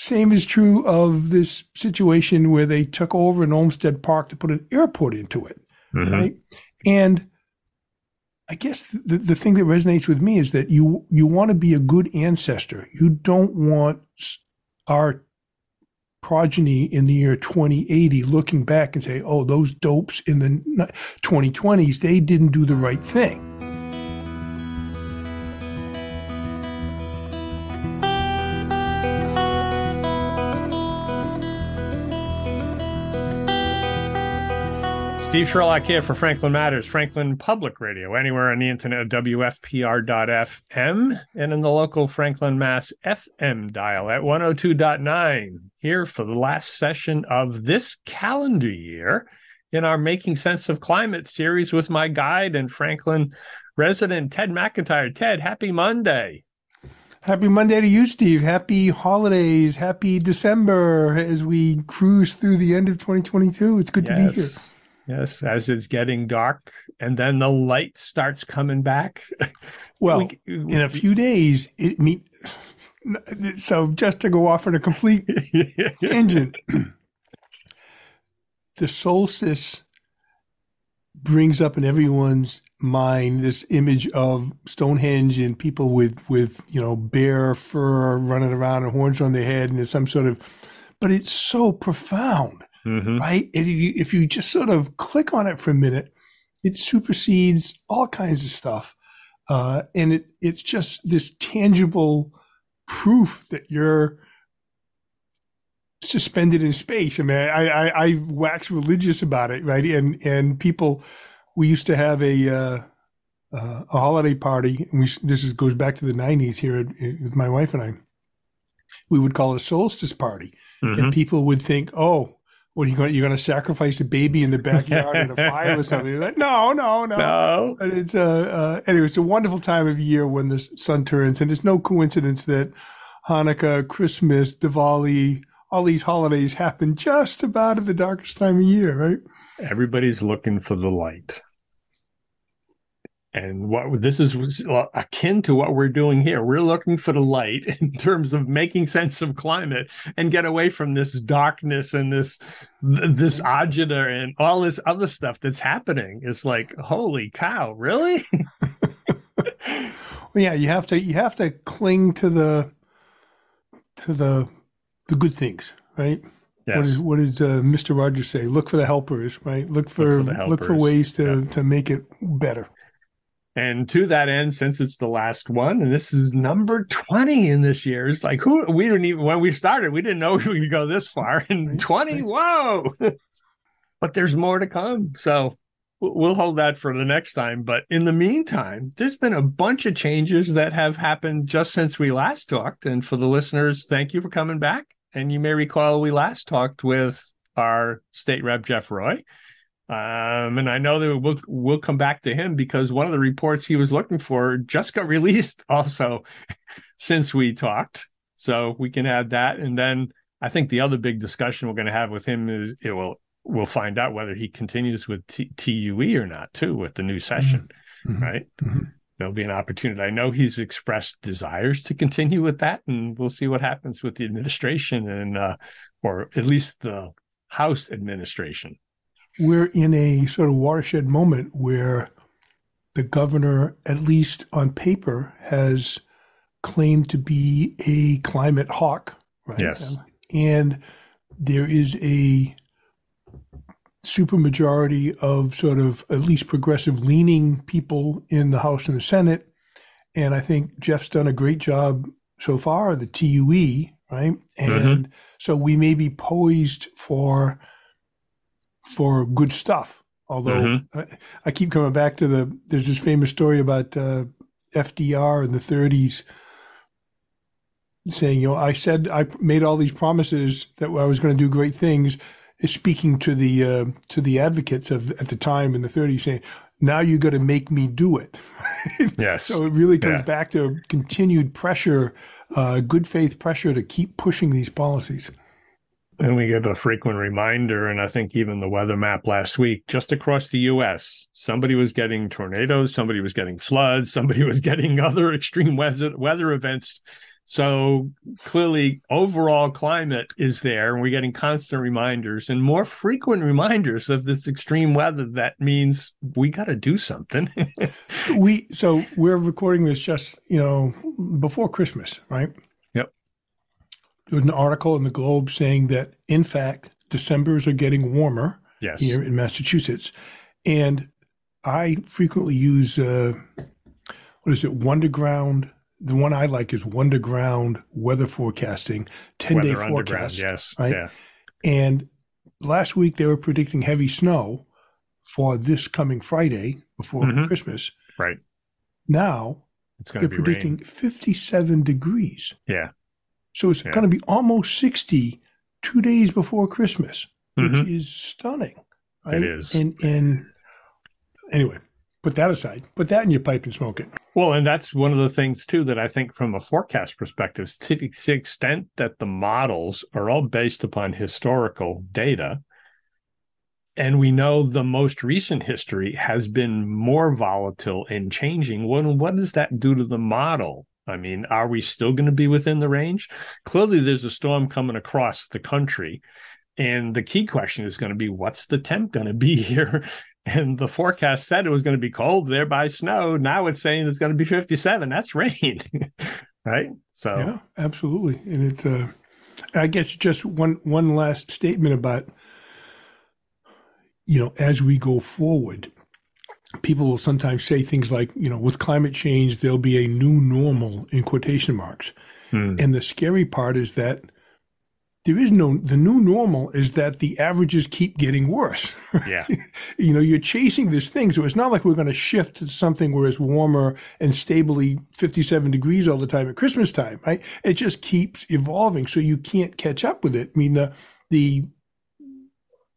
Same is true of this situation where they took over an Olmsted Park to put an airport into it, mm-hmm. right? And I guess the, the thing that resonates with me is that you you want to be a good ancestor. You don't want our progeny in the year 2080 looking back and say, "Oh, those dopes in the 2020s, they didn't do the right thing." Steve Sherlock here for Franklin Matters, Franklin Public Radio, anywhere on the internet at WFPR.FM and in the local Franklin, Mass FM dial at 102.9. Here for the last session of this calendar year in our Making Sense of Climate series with my guide and Franklin resident, Ted McIntyre. Ted, happy Monday. Happy Monday to you, Steve. Happy holidays. Happy December as we cruise through the end of 2022. It's good yes. to be here. Yes, as it's getting dark, and then the light starts coming back. Well, we, in a few days, it mean so just to go off on a complete tangent, the solstice brings up in everyone's mind this image of Stonehenge and people with with you know bear fur running around and horns on their head, and there's some sort of, but it's so profound mm-hmm. right? If you, if you just sort of click on it for a minute, it supersedes all kinds of stuff. Uh, and it, it's just this tangible proof that you're suspended in space. I mean, I, I, I wax religious about it, right? And, and people, we used to have a, uh, uh, a holiday party. And we, this is, goes back to the nineties here with my wife and I. We would call it a solstice party mm-hmm. and people would think, Oh, what are you going? You're going to sacrifice a baby in the backyard in a fire or something? You're like, no, no, no. No. But it's uh, uh, anyway. It's a wonderful time of year when the sun turns, and it's no coincidence that Hanukkah, Christmas, Diwali, all these holidays happen just about at the darkest time of year, right? Everybody's looking for the light and what this is akin to what we're doing here we're looking for the light in terms of making sense of climate and get away from this darkness and this this agita and all this other stuff that's happening it's like holy cow really well yeah you have to you have to cling to the to the the good things right Yes. What, is, what does uh, Mr. Rogers say? Look for the helpers, right? Look for look for, look for ways to, yeah. to make it better. And to that end, since it's the last one, and this is number 20 in this year, it's like who we didn't even when we started, we didn't know we could go this far. And 20, whoa. but there's more to come. So we'll hold that for the next time. But in the meantime, there's been a bunch of changes that have happened just since we last talked. And for the listeners, thank you for coming back. And you may recall we last talked with our state rep, Jeff Roy. Um, and I know that we'll we'll come back to him because one of the reports he was looking for just got released also since we talked. So we can add that, and then I think the other big discussion we're going to have with him is it will we'll find out whether he continues with T- TUE or not too with the new session, mm-hmm. mm-hmm. right? Mm-hmm. There'll be an opportunity. I know he's expressed desires to continue with that, and we'll see what happens with the administration and, uh, or at least the House administration we're in a sort of watershed moment where the governor, at least on paper, has claimed to be a climate hawk, right? Yes. And there is a supermajority of sort of at least progressive leaning people in the House and the Senate. And I think Jeff's done a great job so far, the TUE, right? And mm-hmm. so we may be poised for for good stuff. Although mm-hmm. I, I, keep coming back to the, there's this famous story about uh, FDR in the 30s saying, you know, I said I made all these promises that I was going to do great things. Is speaking to the uh, to the advocates of at the time in the 30s, saying, "Now you got to make me do it." yes. So it really comes yeah. back to continued pressure, uh, good faith pressure to keep pushing these policies. And we get a frequent reminder, and I think even the weather map last week, just across the US, somebody was getting tornadoes, somebody was getting floods, somebody was getting other extreme weather, weather events So clearly, overall climate is there, and we're getting constant reminders and more frequent reminders of this extreme weather. That means we got to do something. we so we're recording this just you know before Christmas, right? There was an article in the Globe saying that in fact December's are getting warmer yes. here in Massachusetts, and I frequently use uh, what is it, Wunderground? the one I like is Wunderground weather forecasting, 10 day forecast. Yes. Right. Yeah. And last week they were predicting heavy snow for this coming Friday before mm-hmm. Christmas. Right. Now they're predicting rain. 57 degrees. Yeah. So it's yeah. going to be almost 60 two days before Christmas, which Mhm. is stunning. Right? It is. And, and anyway, put that aside. Put that in your pipe and smoke it. Well, and that's one of the things too that I think from a forecast perspective, to the extent that the models are all based upon historical data, and we know the most recent history has been more volatile and changing. What, what does that do to the model? I mean, are we still going to be within the range? Clearly, there's a storm coming across the country. And the key question is going to be what's the temp going to be here? And the forecast said it was going to be cold, thereby snow. Now it's saying it's going to be 57. That's rain, right? So, Yeah, absolutely. And it, uh, I guess just one one last statement about, you know, as we go forward, people will sometimes say things like, you know, with climate change, there'll be a new normal in quotation marks. hmm, And the scary part is that there is no, the new normal is that the averages keep getting worse. yeah, you know, you're chasing this thing. So it's not like we're going to shift to something where it's warmer and stably 57 degrees all the time at Christmas time, right? It just keeps evolving. So you can't catch up with it. I mean, the, the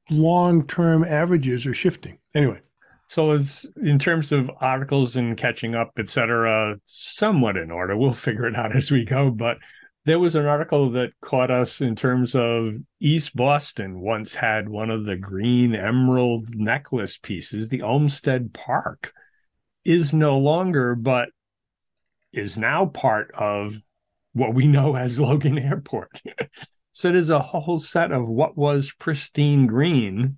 long term averages are shifting. Anyway, So it's in terms of articles and catching up, et cetera, somewhat in order. We'll figure it out as we go. But there was an article that caught us in terms of East Boston once had one of the green emerald necklace pieces. The Olmsted Park is no longer, but is now part of what we know as Logan Airport. so there's a whole set of what was pristine green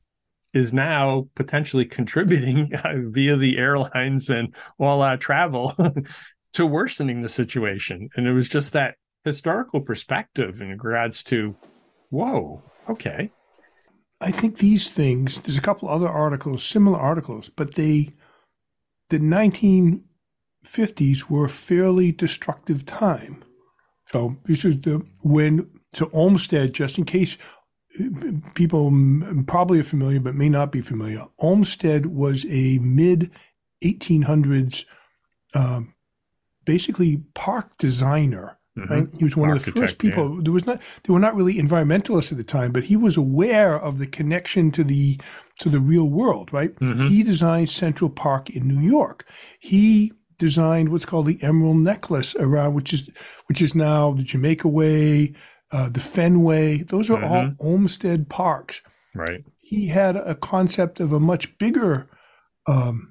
is now potentially contributing via the airlines and all our travel to worsening the situation. And it was just that historical perspective in regards to, whoa, okay. I think these things, there's a couple other articles, similar articles, but they, the 1950s were a fairly destructive time. So this is the, when, to Olmsted, just in case people probably are familiar, but may not be familiar, Olmsted was a mid 1800s, um, basically park designer. Mhm. Right? He was one of the first Architect, people. There was not. They were not really environmentalists at the time, but he was aware of the connection to the to the real world. Right? Mhm. He designed Central Park in New York. He designed what's called the Emerald Necklace around, which is which is now the Jamaica Way, uh, the Fenway. Those are all Olmsted parks. Right. He had a concept of a much bigger um,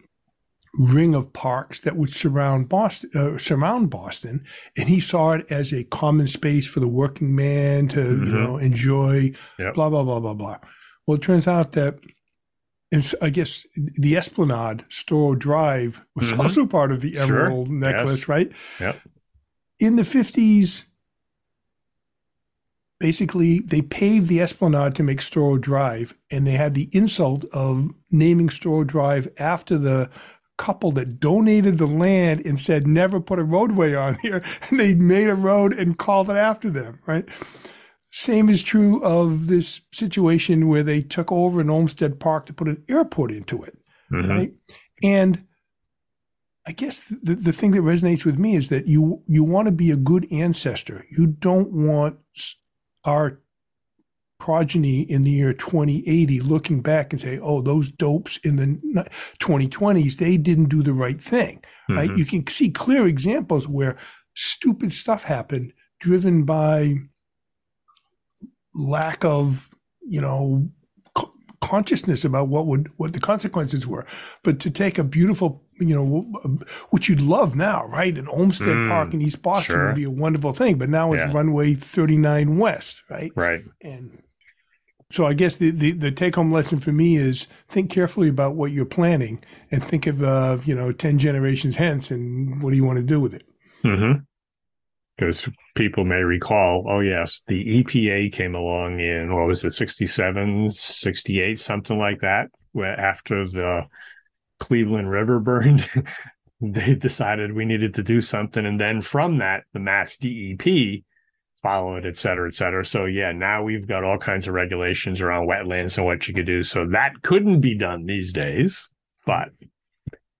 ring of parks that would surround Boston, uh, surround Boston, and he saw it as a common space for the working man to Mhm. you know enjoy. Yep. Blah blah blah blah blah. Well, it turns out that. And so I guess the Esplanade Storrow Drive was Mhm. also part of the Sure. Emerald necklace, Yes. right? Yep. In the 50s, basically, they paved the Esplanade to make Storrow Drive, and they had the insult of naming Storrow Drive after the couple that donated the land and said never put a roadway on here, and they made a road and called it after them, right? Same is true of this situation where they took over an Olmsted Park to put an airport into it Mhm. right? And I guess the, the thing that resonates with me is that you you want to be a good ancestor. You don't want our progeny in the year 2080 looking back and say, "Oh, those dopes in the 2020s, they didn't do the right thing." Right? Mhm. You can see clear examples where stupid stuff happened driven by lack of, you know, consciousness about what would what the consequences were. But to take a beautiful, you know, which you'd love now, right? An Olmsted mm, Park in East Boston sure. would be a wonderful thing. But now it's yeah. runway 39 West, right? Right. And so I guess the, the, the take home lesson for me is think carefully about what you're planning and think of, uh, you know, 10 generations hence and what do you want to do with it? Mm-hmm because people may recall, oh, yes, the EPA came along in, what was it, 67, 68, something like that, where after the Cleveland River burned, they decided we needed to do something. And then from that, the mass DEP followed, et cetera, et cetera. So, yeah, now we've got all kinds of regulations around wetlands and what you could do. So that couldn't be done these days, but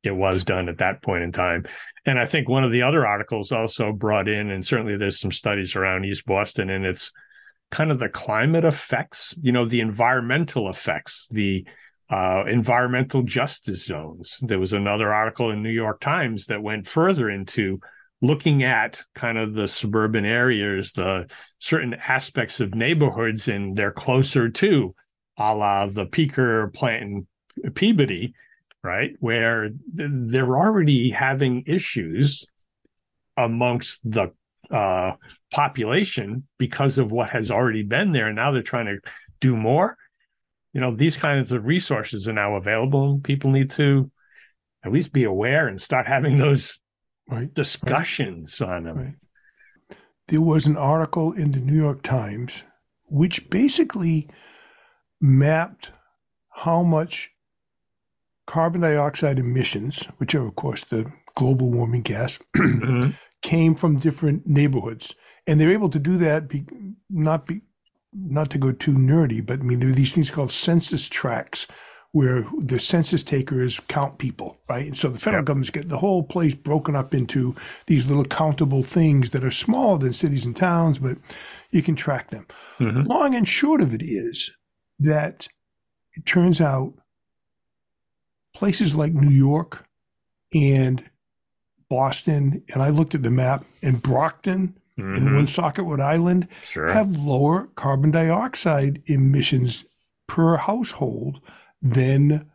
it was done at that point in time. And I think one of the other articles also brought in, and certainly there's some studies around East Boston, and it's kind of the climate effects, you know, the environmental effects, the uh, environmental justice zones. There was another article in New York Times that went further into looking at kind of the suburban areas, the certain aspects of neighborhoods, and they're closer to a la the Peaker plant in Peabody right? Where they're already having issues amongst the uh, population because of what has already been there. And now they're trying to do more. You know, these kinds of resources are now available. And people need to at least be aware and start having those right. discussions right. on them. Right. There was an article in the New York Times which basically mapped how much carbon dioxide emissions, which are, of course, the global warming gas, mm-hmm. came from different neighborhoods. And they're able to do that, be, not be, not to go too nerdy, but I mean, there are these things called census tracts where the census takers count people, right? And so the federal government's getting the whole place broken up into these little countable things that are smaller than cities and towns, but you can track them. Mm-hmm. Long and short of it is that it turns out places like New York and Boston, and I looked at the map, and Brockton mm-hmm. and Woonsocket, Island sure. have lower carbon dioxide emissions per household than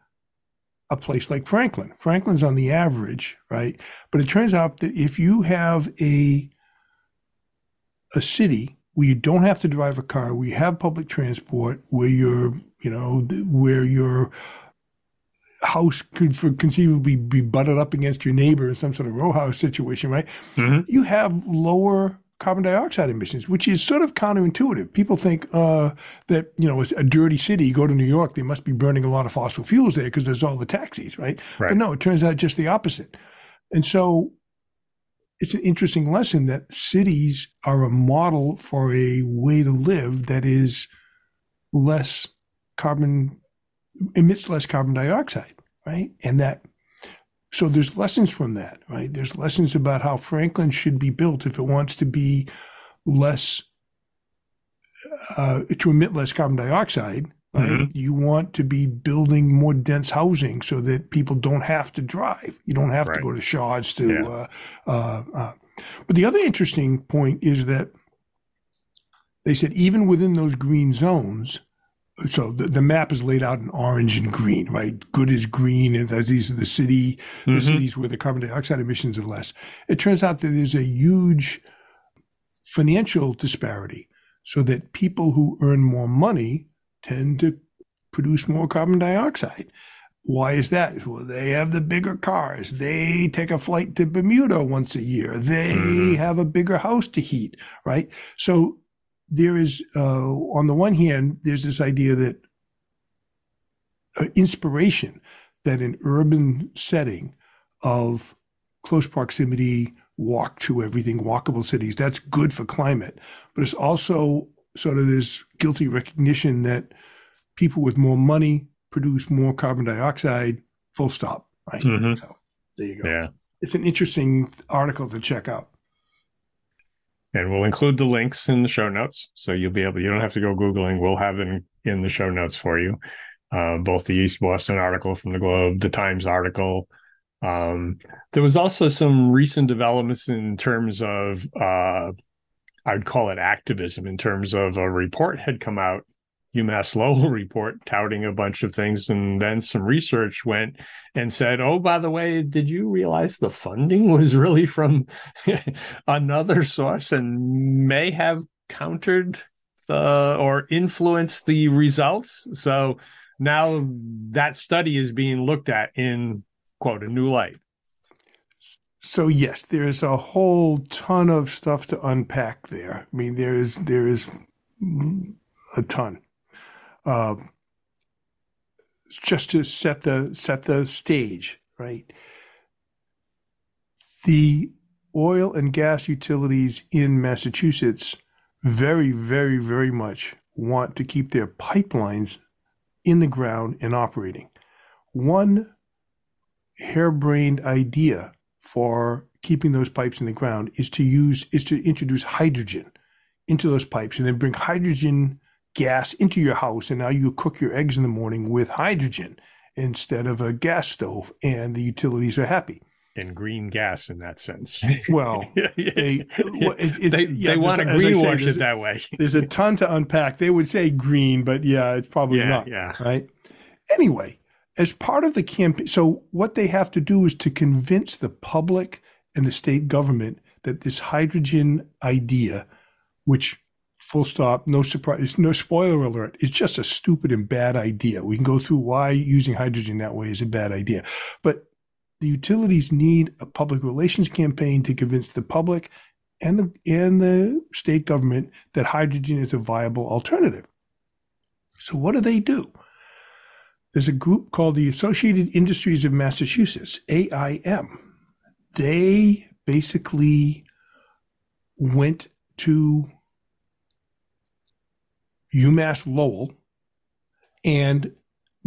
a place like Franklin. Franklin's on the average, right? But it turns out that if you have a a city where you don't have to drive a car, where you have public transport, where you're, you know, where you're house could conceivably be butted up against your neighbor in some sort of row house situation, right? Mm-hmm. You have lower carbon dioxide emissions, which is sort of counterintuitive. People think uh, that you know it's a dirty city. You go to New York, they must be burning a lot of fossil fuels there because there's all the taxis, right? right? But no, it turns out just the opposite. And so it's an interesting lesson that cities are a model for a way to live that is less carbon emits less carbon dioxide, right? And that, so there's lessons from that, right? There's lessons about how Franklin should be built if it wants to be less, uh, to emit less carbon dioxide. Right? Mm-hmm. You want to be building more dense housing so that people don't have to drive. You don't have right. to go to Shaw's to. Yeah. Uh, uh, uh, but the other interesting point is that they said even within those green zones, so the, the map is laid out in orange and green, right? Good is green, and these are the city, the mm-hmm. cities where the carbon dioxide emissions are less. It turns out that there's a huge financial disparity, so that people who earn more money tend to produce more carbon dioxide. Why is that? Well, they have the bigger cars. They take a flight to Bermuda once a year. They mm-hmm. have a bigger house to heat, right? So there is, uh, on the one hand, there's this idea that uh, inspiration that an urban setting of close proximity, walk to everything, walkable cities, that's good for climate. But it's also sort of this guilty recognition that people with more money produce more carbon dioxide, full stop. Right. Mm-hmm. So there you go. Yeah. It's an interesting article to check out and we'll include the links in the show notes so you'll be able you don't have to go googling. We'll have them in the show notes for you. Uh, both the east boston article from the globe the times article. Um, there was also some recent developments in terms of uh, i'd call it activism in terms of a report had come out UMass Lowell report touting a bunch of things. And then some research went and said, oh, by the way, did you realize the funding was really from another source and may have countered the or influenced the results? So now that study is being looked at in, quote, a new light. So yes, there is a whole ton of stuff to unpack there. I mean, there is there is a ton uh, just to set the set the stage, right? The oil and gas utilities in Massachusetts very, very, very much want to keep their pipelines in the ground and operating. One harebrained idea for keeping those pipes in the ground is to use is to introduce hydrogen into those pipes and then bring hydrogen gas into your house, and now you cook your eggs in the morning with hydrogen instead of a gas stove, and the utilities are happy. And green gas in that sense. Well, they, well, it, they, yeah, they want to greenwash it that way. there's a ton to unpack. They would say green, but yeah, it's probably yeah, not. Yeah. Right. Anyway, as part of the campaign, so what they have to do is to convince the public and the state government that this hydrogen idea, which full stop, no surprise, no spoiler alert. It's just a stupid and bad idea. We can go through why using hydrogen that way is a bad idea. But the utilities need a public relations campaign to convince the public and the and the state government that hydrogen is a viable alternative. So what do they do? There's a group called the Associated Industries of Massachusetts, AIM. They basically went to UMass Lowell, and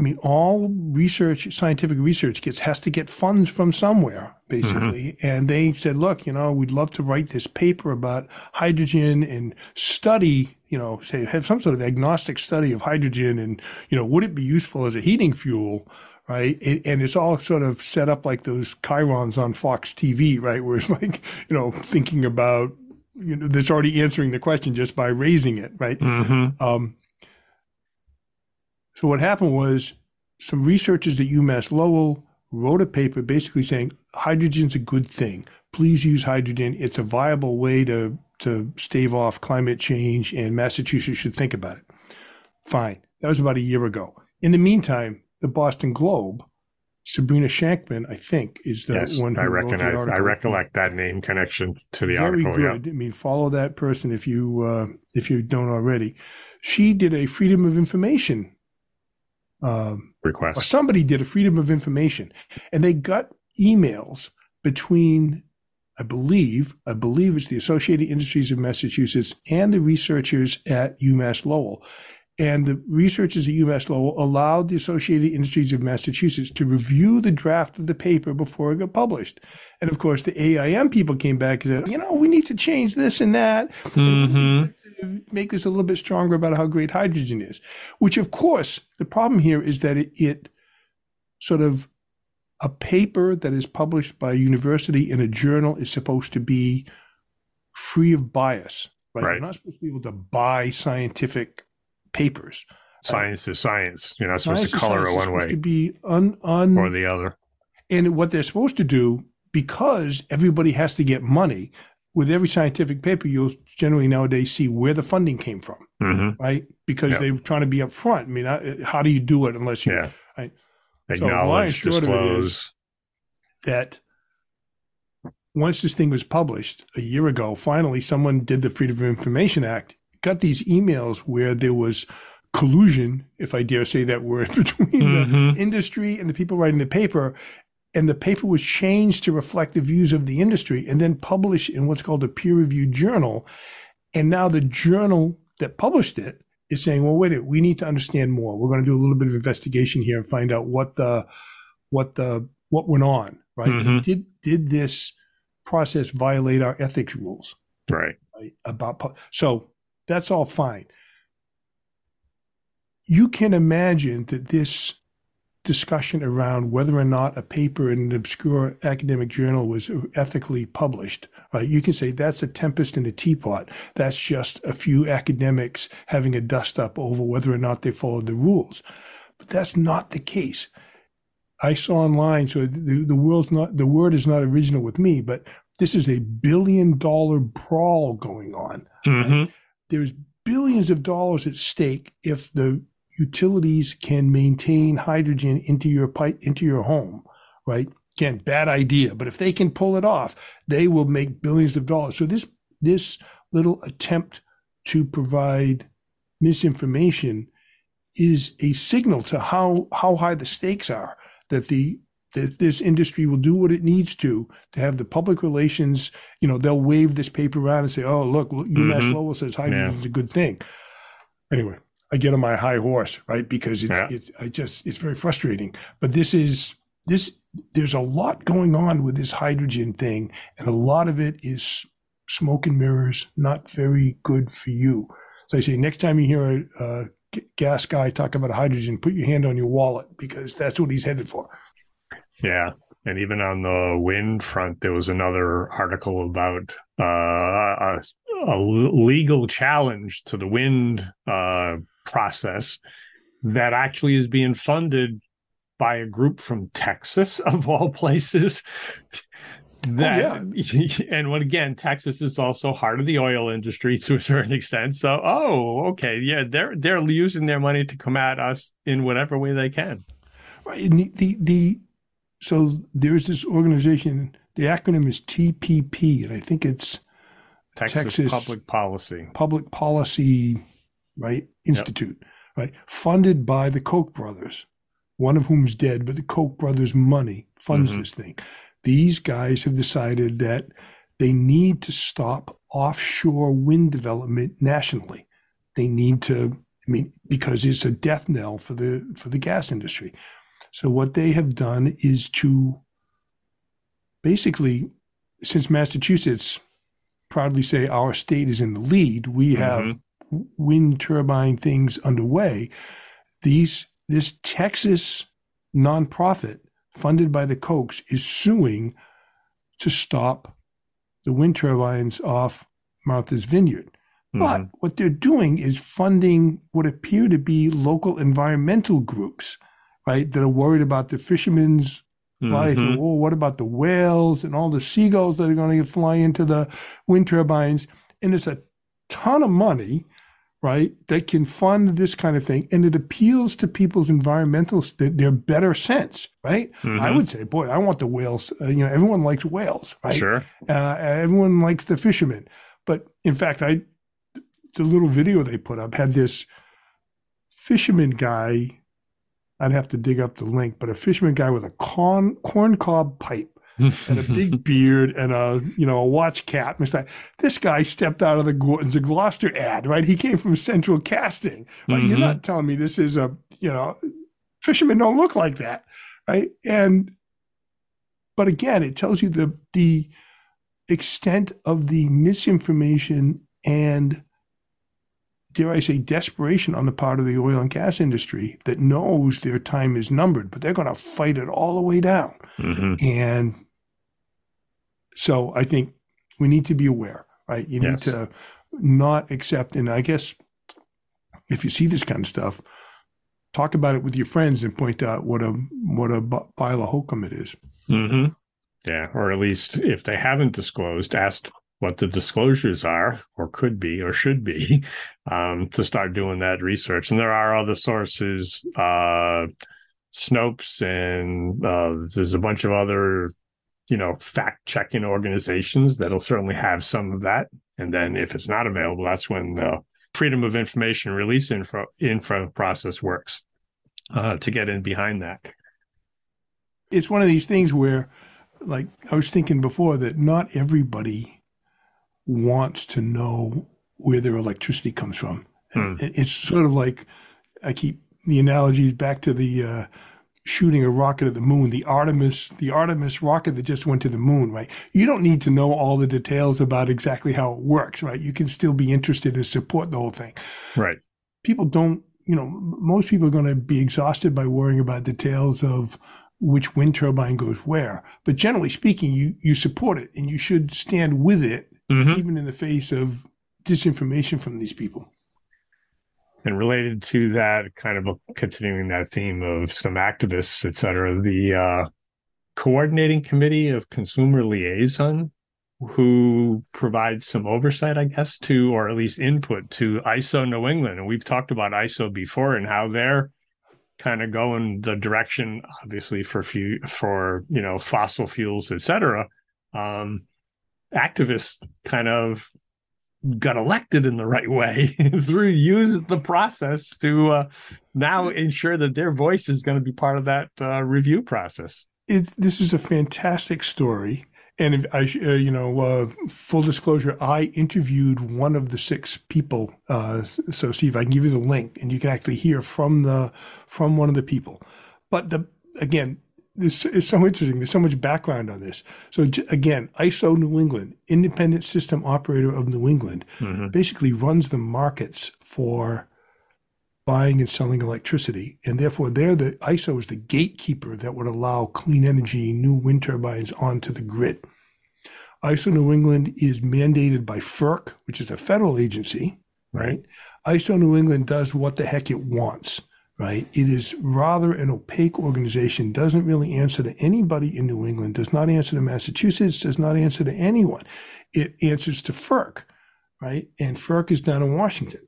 I mean, all research, scientific research gets has to get funds from somewhere, basically. Mm-hmm. And they said, look, you know, we'd love to write this paper about hydrogen and study, you know, say have some sort of agnostic study of hydrogen and, you know, would it be useful as a heating fuel? Right. It, and it's all sort of set up like those chyrons on Fox TV, right? Where it's like, you know, thinking about you know, that's already answering the question just by raising it, right? Mm-hmm. Um, so what happened was some researchers at UMass Lowell wrote a paper basically saying hydrogen's a good thing. Please use hydrogen. It's a viable way to to stave off climate change, and Massachusetts should think about it. Fine. That was about a year ago. In the meantime, the Boston Globe Sabrina Shankman, I think, is the yes, one who I recognize. I recollect that name connection to the Very article. good. Yeah. I mean, follow that person if you uh, if you don't already. She did a freedom of information um, request, or somebody did a freedom of information, and they got emails between. I believe, I believe it's the Associated Industries of Massachusetts and the researchers at UMass Lowell. And the researchers at UMass Lowell allowed the Associated Industries of Massachusetts to review the draft of the paper before it got published. And of course, the AIM people came back and said, you know, we need to change this and that. Mm-hmm. And make this a little bit stronger about how great hydrogen is. Which, of course, the problem here is that it, it sort of a paper that is published by a university in a journal is supposed to be free of bias. Right? right. You're not supposed to be able to buy scientific papers. Science uh, is science. You're not supposed to color it one way. To be un, un or the other. And what they're supposed to do, because everybody has to get money, with every scientific paper, you'll generally nowadays see where the funding came from, mm-hmm. right? Because yep. they're trying to be upfront. I mean, how do you do it unless you yeah. right? acknowledge, so disclose that once this thing was published a year ago, finally someone did the Freedom of Information Act got these emails where there was collusion, if I dare say that word, between mm-hmm. the industry and the people writing the paper. And the paper was changed to reflect the views of the industry and then published in what's called a peer reviewed journal. And now the journal that published it is saying, well, wait a minute, we need to understand more. We're going to do a little bit of investigation here and find out what the, what the, what went on, right? Mm-hmm. Did, did this process violate our ethics rules? Right. right? About, so that's all fine. You can imagine that this discussion around whether or not a paper in an obscure academic journal was ethically published. Right? You can say that's a tempest in a teapot. That's just a few academics having a dust up over whether or not they followed the rules. But that's not the case. I saw online, so the, the world's not the word is not original with me, but this is a billion dollar brawl going on. Mm-hmm. Right? There's billions of dollars at stake if the utilities can maintain hydrogen into your pipe into your home, right? Again, bad idea, but if they can pull it off, they will make billions of dollars. So this this little attempt to provide misinformation is a signal to how how high the stakes are that the that this industry will do what it needs to to have the public relations. You know, they'll wave this paper around and say, "Oh, look, UMass mm-hmm. Lowell says hydrogen yeah. is a good thing." Anyway, I get on my high horse, right? Because it's, yeah. it's I just it's very frustrating. But this is this there's a lot going on with this hydrogen thing, and a lot of it is smoke and mirrors, not very good for you. So I say next time you hear a, a gas guy talk about hydrogen, put your hand on your wallet because that's what he's headed for. Yeah. And even on the wind front, there was another article about uh, a, a, legal challenge to the wind uh, process that actually is being funded by a group from Texas, of all places. that oh, yeah. and when again texas is also heart of the oil industry to a certain extent so oh okay yeah they're they're using their money to come at us in whatever way they can right the the, the so there's this organization the acronym is tpp and i think it's texas, texas public policy public policy right institute yep. right funded by the koch brothers one of whom's dead but the koch brothers money funds mm-hmm. this thing these guys have decided that they need to stop offshore wind development nationally. They need to, I mean, because it's a death knell for the for the gas industry. So what they have done is to basically, since Massachusetts proudly say our state is in the lead, we mm-hmm. have mm-hmm. wind turbine things underway. These this Texas nonprofit funded by the Kochs, is suing to stop the wind turbines off Martha's Vineyard. Mm-hmm. But what they're doing is funding what appear to be local environmental groups, right, that are worried about the fishermen's mm-hmm. life. And, oh, what about the whales and all the seagulls that are going to fly into the wind turbines? And it's a ton of money right, that can fund this kind of thing. And it appeals to people's environmental, their better sense, right? Mm-hmm. I would say, boy, I want the whales. Uh, you know, everyone likes whales, right? Sure. Uh, everyone likes the fishermen. But in fact, I, the little video they put up had this fisherman guy. I'd have to dig up the link, but a fisherman guy with a corn, corn cob pipe and a big beard and a you know a watch cap. And this guy stepped out of the Gorton's a Gloucester ad, right? He came from Central Casting. Right? Mm-hmm. You're not telling me this is a you know fishermen don't look like that, right? And but again, it tells you the the extent of the misinformation and dare I say, desperation on the part of the oil and gas industry that knows their time is numbered, but they're going to fight it all the way down. Mm-hmm. And so I think we need to be aware, right? You yes. need to not accept, and I guess if you see this kind of stuff, talk about it with your friends and point out what a what a pile of hokum it is. Mm-hmm. Yeah, or at least if they haven't disclosed, ask what the disclosures are, or could be, or should be, um, to start doing that research. And there are other sources, uh, Snopes, and uh, there's a bunch of other you know, fact checking organizations that'll certainly have some of that. And then if it's not available, that's when the freedom of information release info, info process works uh, to get in behind that. It's one of these things where, like I was thinking before, that not everybody wants to know where their electricity comes from. Hmm. It's sort of like I keep the analogies back to the uh, shooting a rocket at the moon, the Artemis, the Artemis rocket that just went to the moon, right? You don't need to know all the details about exactly how it works, right? You can still be interested and support the whole thing. Right. People don't you know, most people are going to be exhausted by worrying about details of which wind turbine goes where. But generally speaking, you, you support it and you should stand with it, mm-hmm. even in the face of disinformation from these people. And related to that, kind of continuing that theme of some activists, et cetera, the uh, coordinating committee of consumer liaison, who provides some oversight, I guess, to or at least input to ISO New England. And we've talked about ISO before and how they're kind of going the direction, obviously, for few for you know fossil fuels, et cetera. Um, activists kind of got elected in the right way through use the process to uh, now ensure that their voice is going to be part of that uh, review process. It's, this is a fantastic story. And if I, uh, you know, uh, full disclosure, I interviewed one of the six people. Uh, so, Steve, I can give you the link, and you can actually hear from the from one of the people. But the again, this is so interesting. There's so much background on this. So again, ISO New England, Independent System Operator of New England, mm-hmm. basically runs the markets for buying and selling electricity, and therefore they're the ISO is the gatekeeper that would allow clean energy, new wind turbines onto the grid. ISO New England is mandated by FERC, which is a federal agency, right? ISO New England does what the heck it wants right? It is rather an opaque organization, doesn't really answer to anybody in New England, does not answer to Massachusetts, does not answer to anyone. It answers to FERC, right? And FERC is down in Washington.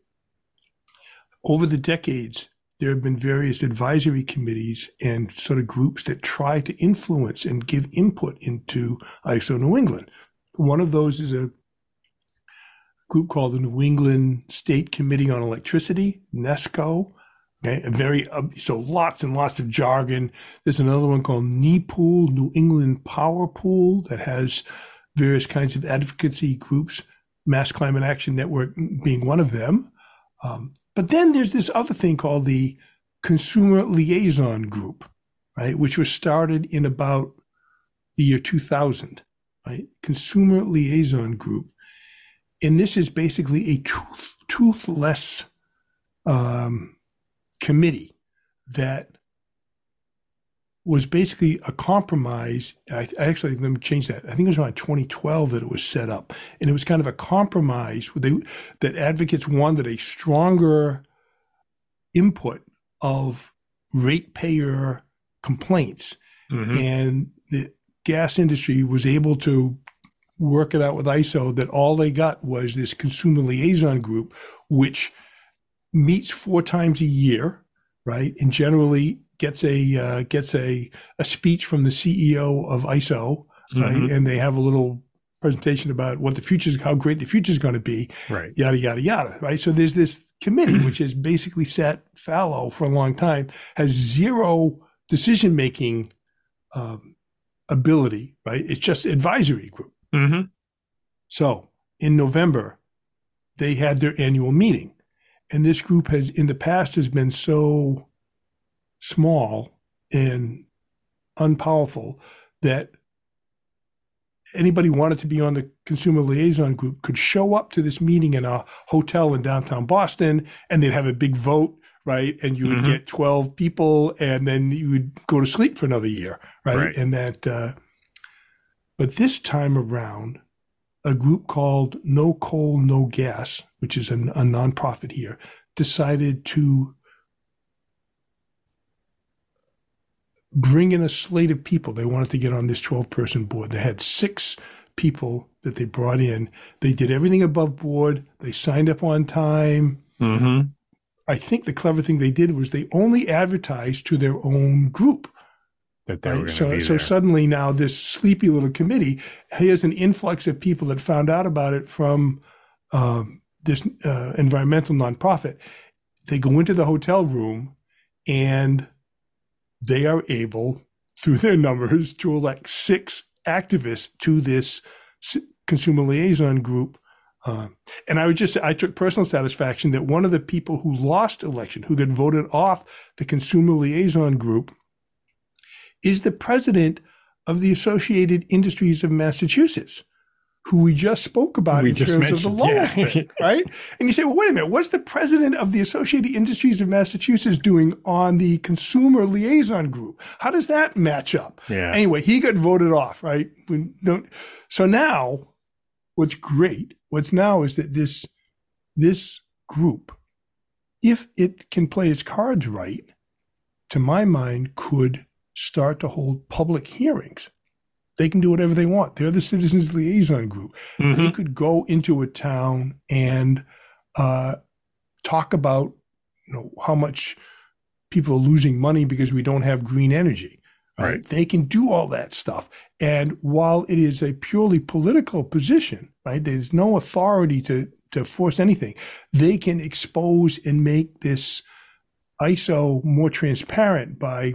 Over the decades, there have been various advisory committees and sort of groups that try to influence and give input into ISO New England. One of those is a group called the New England State Committee on Electricity, NESCOE. Okay, very uh, so lots and lots of jargon. There's another one called NEPOOL, New England Power Pool, that has various kinds of advocacy groups, Mass Climate Action Network being one of them. Um, but then there's this other thing called the Consumer Liaison Group, right, which was started in about the year 2000, right? Consumer Liaison Group, and this is basically a tooth, toothless. Um, committee that was basically a compromise. I, actually let me change that. I think it was around 2012 that it was set up, and it was kind of a compromise they, that advocates wanted a stronger input of ratepayer complaints, mm-hmm. and the gas industry was able to work it out with ISO that all they got was this consumer liaison group, which meets four times a year, right? And generally gets a uh, gets a a speech from the CEO of ISO, right? Mm-hmm. And they have a little presentation about what the future, is, how great the future is going to be, right? Yada yada yada, right? So there's this committee which has basically sat fallow for a long time, has zero decision making um, ability, right? It's just advisory group. Mm-hmm. So in November, they had their annual meeting and this group has in the past has been so small and unpowerful that anybody wanted to be on the consumer liaison group could show up to this meeting in a hotel in downtown Boston and they'd have a big vote, right? And you would mm-hmm. get 12 people and then you would go to sleep for another year, right? right. And that, uh, but this time around, a group called No Coal, No Gas, which is a, a nonprofit here, decided to bring in a slate of people. They wanted to get on this 12 person board. They had six people that they brought in. They did everything above board. They signed up on time. Mm-hmm. I think the clever thing they did was they only advertised to their own group that they right? were so so suddenly now this sleepy little committee here's an influx of people that found out about it from um, this uh, environmental nonprofit they go into the hotel room and they are able through their numbers to elect six activists to this consumer liaison group uh, and I would just I took personal satisfaction that one of the people who lost election, who got voted off the consumer liaison group, is the president of the Associated Industries of Massachusetts, who we just spoke about We in terms of the law, yeah. thing, right? And you say, well, wait a minute, what's the president of the Associated Industries of Massachusetts doing on the consumer liaison group? How does that match up? Yeah. Anyway, he got voted off, right? We don't, so now, what's great, what's now is that this this group, if it can play its cards right, to my mind, could start to hold public hearings. They can do whatever they want. They're the citizens liaison group. They Mhm. could go into a town and uh, talk about, you know, how much people are losing money because we don't have green energy. Right. They can do all that stuff. And while it is a purely political position, right, there's no authority to to force anything. They can expose and make this ISO more transparent by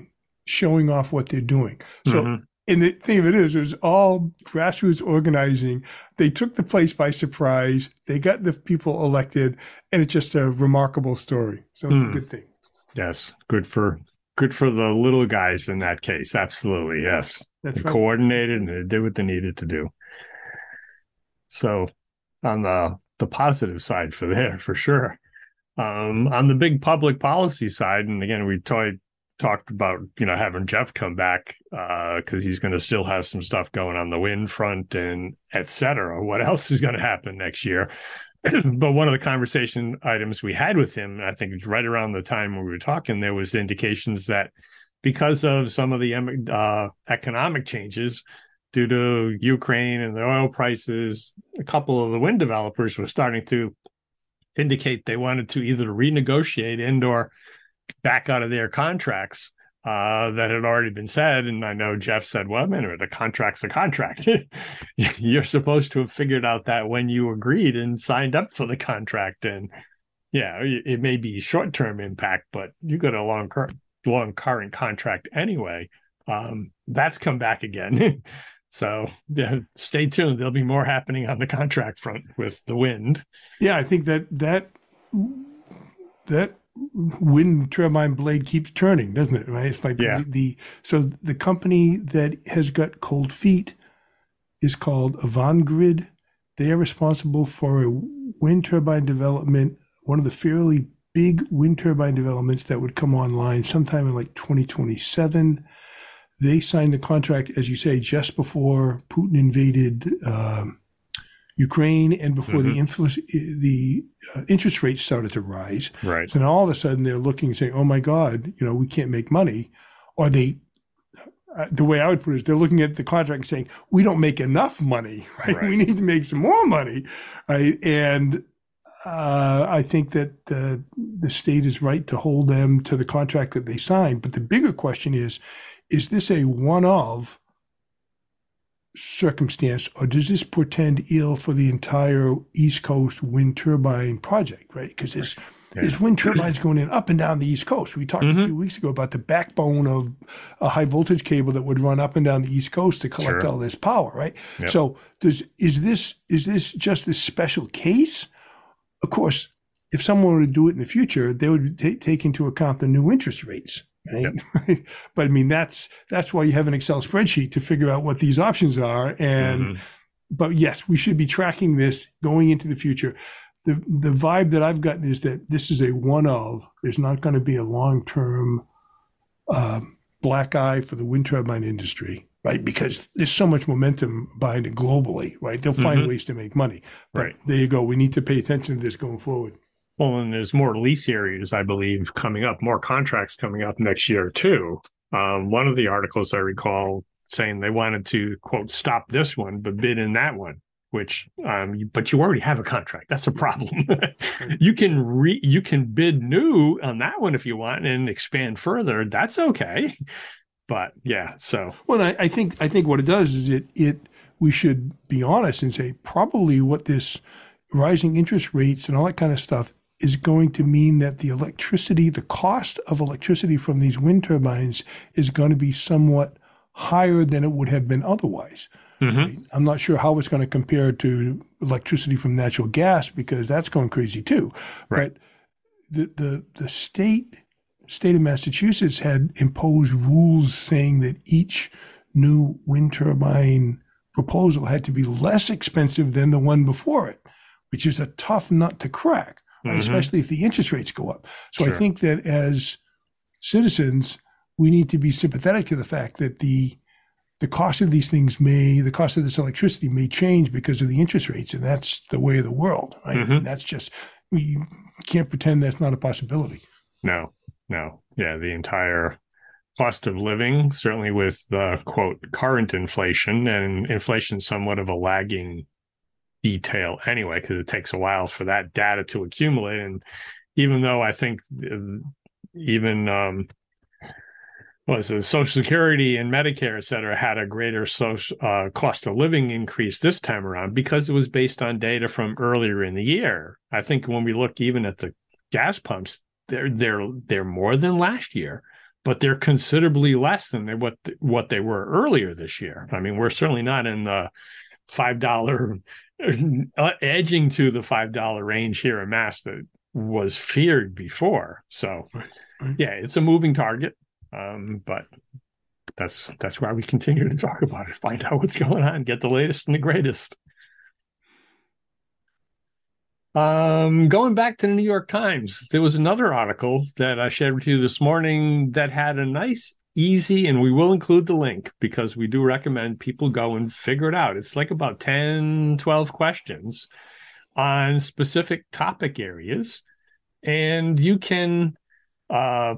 showing off what they're doing. So Mhm. and the thing of it is, it was all grassroots organizing. They took the place by surprise. They got the people elected, and it's just a remarkable story. So it's Hmm. a good thing. yes, good for good for the little guys in that case. Absolutely, yes. That's They right. coordinated and they did what they needed to do. So, on the the positive side for there, for sure. Um, on the big public policy side, and again, we toyed, talked about you know having Jeff come back because he's going to still have some stuff going on the wind front and et cetera. What else is going to happen next year? but one of the conversation items we had with him, I think right around the time when we were talking, there was indications that because of some of the uh, economic changes due to Ukraine and the oil prices, a couple of the wind developers were starting to indicate they wanted to either renegotiate and or back out of their contracts uh, that had already been said. And I know Jeff said, well, minute, a contract's a contract. You're supposed to have figured out that when you agreed and signed up for the contract. And yeah, it may be short term impact, but you got a long, long current contract anyway. Um, that's come back again. so yeah, stay tuned. There'll be more happening on the contract front with the wind. Yeah, I think that that that wind turbine blade keeps turning, doesn't it? Right? It's like Yeah. the, the so the company that has got cold feet is called Avangrid. They are responsible for a wind turbine development, one of the fairly big wind turbine developments that would come online sometime in like 2027. They signed the contract, as you say, just before Putin invaded um, Ukraine and before the influ- the uh, interest rates started to rise. Right. So now all of a sudden they're looking and saying, "Oh my God, you know, we can't make money," or they. Uh, the way I would put it is, they're looking at the contract and saying, "We don't make enough money, right? Right. We need to make some more money, right?" And uh, I think that uh, the state is right to hold them to the contract that they signed. But the bigger question is: Is this a one-of circumstance, or does this portend ill for the entire East Coast wind turbine project? Right? Because there's Yeah. there's wind turbines going in up and down the East Coast. We talked a Mhm. few weeks ago about the backbone of a high voltage cable that would run up and down the East Coast to collect Sure. all this power, right? Yep. So does is this is this just this special case? Of course, if someone were to do it in the future, they would ta- take into account the new interest rates. Right? but I mean, that's that's why you have an Excel spreadsheet to figure out what these options are. And Mhm. but yes, we should be tracking this going into the future. The the vibe that I've gotten is that this is a one of. There's not going to be a long term um, black eye for the wind turbine industry, right? Because there's so much momentum behind it globally, right? They'll find Mhm. ways to make money. But Right. there you go. We need to pay attention to this going forward. Well, and there's more lease areas, I believe, coming up, more contracts coming up next year, too. Um, one of the articles I recall saying they wanted to, quote, stop this one, but bid in that one, which, um, but you already have a contract. That's a problem. you can re, you can bid new on that one if you want and expand further. That's okay. But yeah, so Well, I, I think I think what it does is it it we should be honest and say probably what this rising interest rates and all that kind of stuff is going to mean that the electricity, the cost of electricity from these wind turbines is going to be somewhat higher than it would have been otherwise. mhm. I'm not sure how it's going to compare to electricity from natural gas because that's going crazy too. Right. But the, the the state state of Massachusetts had imposed rules saying that each new wind turbine proposal had to be less expensive than the one before it, which is a tough nut to crack, mm-hmm. especially if the interest rates go up. So sure. I think that as citizens, we need to be sympathetic to the fact that the the cost of these things may, the cost of this electricity may change because of the interest rates, and that's the way of the world. Right? Mm-hmm. that's just we can't pretend that's not a possibility. No, no, yeah, the entire cost of living, certainly with the quote current inflation, and inflation somewhat of a lagging detail anyway, because it takes a while for that data to accumulate. And even though I think uh, even um, was it Social Security and Medicare, et cetera, had a greater social uh, cost of living increase this time around because it was based on data from earlier in the year. I think when we look even at the gas pumps, they're they're they're more than last year, but they're considerably less than they, what what they were earlier this year. I mean, we're certainly not in the five dollar edging to the five dollar range here in Mass that was feared before. So, right, right. yeah, it's a moving target. Um, but that's that's why we continue to talk about it, find out what's going on, get the latest and the greatest. Um, going back to the New York Times, there was another article that I shared with you this morning that had a nice, easy, and we will include the link because we do recommend people go and figure it out. It's like about 10, 12 questions on specific topic areas. And you can uh,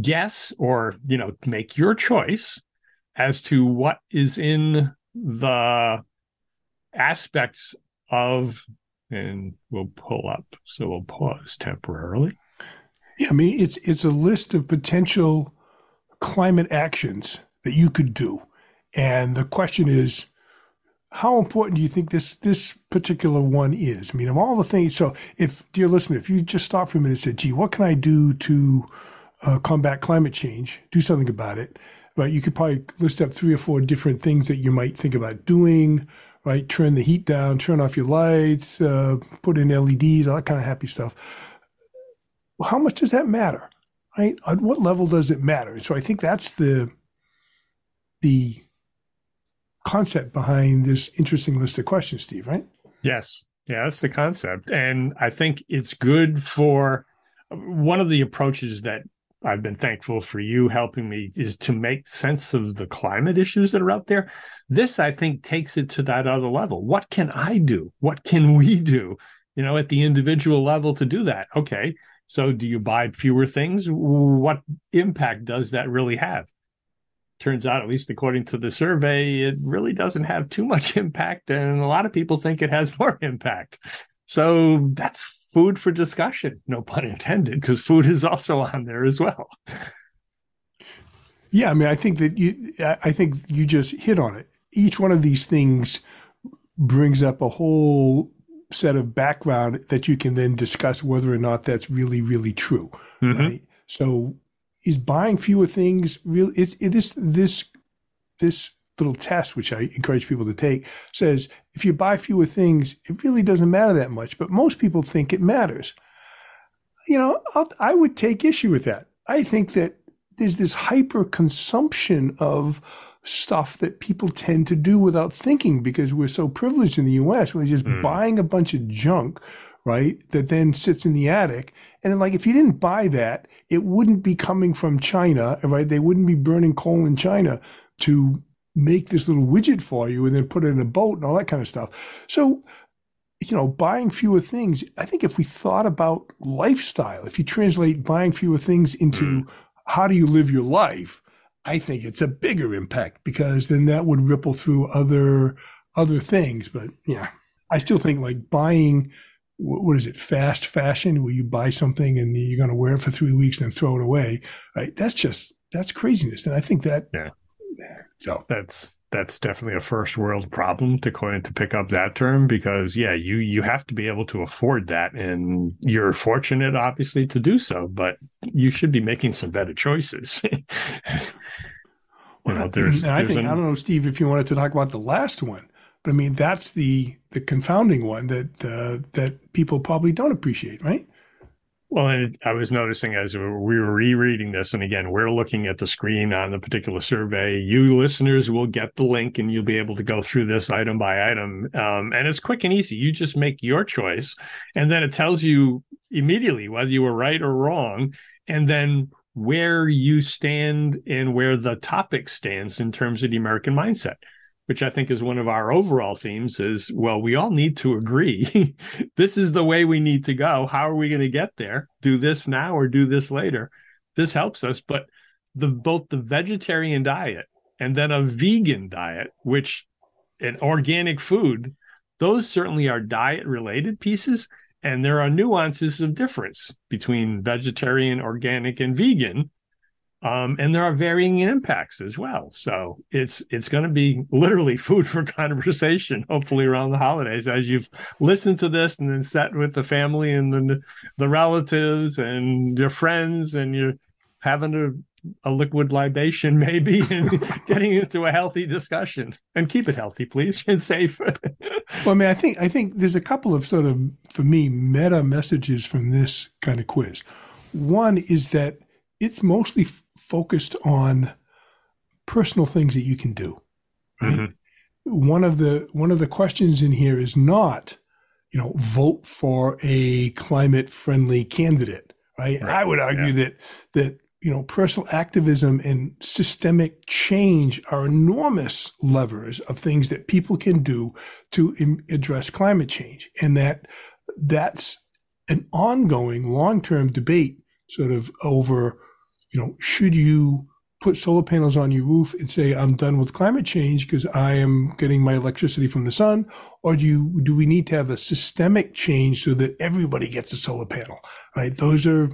guess or you know make your choice as to what is in the aspects of and we'll pull up so we'll pause temporarily yeah i mean it's it's a list of potential climate actions that you could do and the question is how important do you think this this particular one is i mean of all the things so if dear listener if you just stop for a minute and said gee what can i do to uh, combat climate change, do something about it, right? You could probably list up three or four different things that you might think about doing, right? Turn the heat down, turn off your lights, uh, put in LEDs, all that kind of happy stuff. How much does that matter, right? At what level does it matter? So I think that's the the concept behind this interesting list of questions, Steve, right? Yes. Yeah, that's the concept. And I think it's good for one of the approaches that I've been thankful for you helping me is to make sense of the climate issues that are out there. This, I think, takes it to that other level. What can I do? What can we do, you know, at the individual level to do that? Okay. So do you buy fewer things? What impact does that really have? Turns out, at least according to the survey, it really doesn't have too much impact. And a lot of people think it has more impact. So that's food for discussion, no pun intended, because food is also on there as well. Yeah, I mean, I think that you, I think you just hit on it. Each one of these things brings up a whole set of background that you can then discuss whether or not that's really, really true. Mm-hmm. Right? So, is buying fewer things real? It's it, this this this little test, which I encourage people to take, says if you buy fewer things, it really doesn't matter that much. But most people think it matters. You know, I'll, I would take issue with that. I think that there's this hyper consumption of stuff that people tend to do without thinking because we're so privileged in the US. We're just mm. buying a bunch of junk, right? That then sits in the attic. And like, if you didn't buy that, it wouldn't be coming from China, right? They wouldn't be burning coal in China to make this little widget for you and then put it in a boat and all that kind of stuff. So, you know, buying fewer things, I think if we thought about lifestyle, if you translate buying fewer things into mm. how do you live your life, I think it's a bigger impact because then that would ripple through other other things. But yeah, I still think like buying what is it, fast fashion, where you buy something and you're going to wear it for three weeks and then throw it away, right? That's just that's craziness, and I think that yeah. So that's that's definitely a first world problem to coin to pick up that term because yeah, you you have to be able to afford that and you're fortunate obviously to do so, but you should be making some better choices. well, know, there's, I think an, I don't know, Steve, if you wanted to talk about the last one, but I mean that's the the confounding one that uh, that people probably don't appreciate, right? Well, and I was noticing as we were rereading this, and again, we're looking at the screen on the particular survey. You listeners will get the link and you'll be able to go through this item by item. Um, and it's quick and easy. You just make your choice, and then it tells you immediately whether you were right or wrong, and then where you stand and where the topic stands in terms of the American mindset which I think is one of our overall themes is well, we all need to agree. this is the way we need to go. How are we going to get there? Do this now or do this later? This helps us, but the both the vegetarian diet and then a vegan diet, which an organic food, those certainly are diet related pieces. And there are nuances of difference between vegetarian, organic, and vegan um, and there are varying impacts as well. So it's it's going to be literally food for conversation, hopefully around the holidays, as you've listened to this and then sat with the family and the the relatives and your friends, and you're having a a liquid libation maybe and getting into a healthy discussion. And keep it healthy please and safe. Well i mean i think i think there's a couple of sort of for me meta messages from this kind of quiz. One is that it's mostly focused on personal things that you can do. Right? Mm-hmm. One of the one of the questions in here is not, you know, vote for a climate friendly candidate. Right? right? I would argue yeah. that that you know personal activism and systemic change are enormous levers of things that people can do to Im- address climate change, and that that's an ongoing long term debate, sort of over you know, should you put solar panels on your roof and say, I'm done with climate change because I am getting my electricity from the sun? Or do you, do we need to have a systemic change so that everybody gets a solar panel? Right. Those are,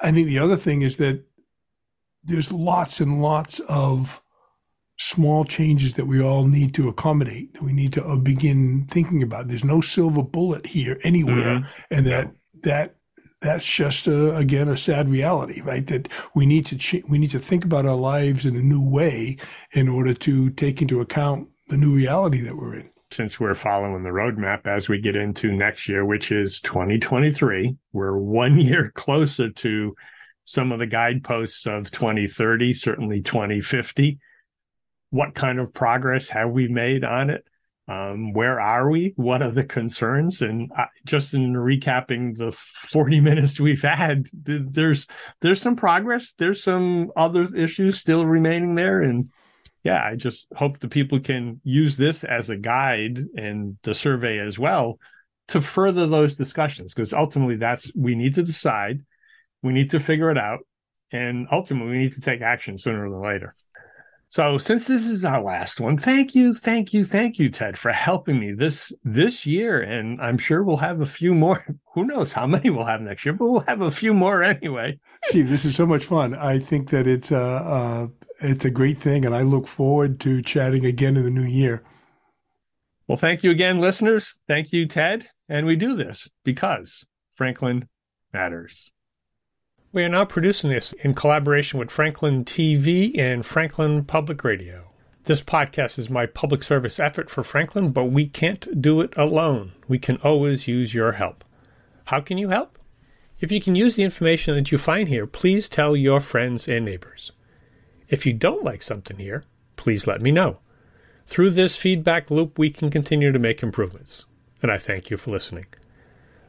I think the other thing is that there's lots and lots of small changes that we all need to accommodate that we need to uh, begin thinking about. There's no silver bullet here anywhere. Mm-hmm. And that, that that's just a, again a sad reality, right? That we need to we need to think about our lives in a new way in order to take into account the new reality that we're in. Since we're following the roadmap as we get into next year, which is 2023, we're one year closer to some of the guideposts of 2030, certainly 2050. What kind of progress have we made on it? Um, where are we? What are the concerns? And uh, just in recapping the 40 minutes we've had, there's there's some progress. There's some other issues still remaining there, and yeah, I just hope the people can use this as a guide and the survey as well to further those discussions because ultimately that's we need to decide, we need to figure it out, and ultimately we need to take action sooner than later. So since this is our last one, thank you, thank you, thank you, Ted, for helping me this this year. And I'm sure we'll have a few more. Who knows how many we'll have next year, but we'll have a few more anyway. Steve, this is so much fun. I think that it's a, uh, it's a great thing, and I look forward to chatting again in the new year. Well, thank you again, listeners. Thank you, Ted. And we do this because Franklin matters. We are now producing this in collaboration with Franklin TV and Franklin Public Radio. This podcast is my public service effort for Franklin, but we can't do it alone. We can always use your help. How can you help? If you can use the information that you find here, please tell your friends and neighbors. If you don't like something here, please let me know. Through this feedback loop, we can continue to make improvements. And I thank you for listening.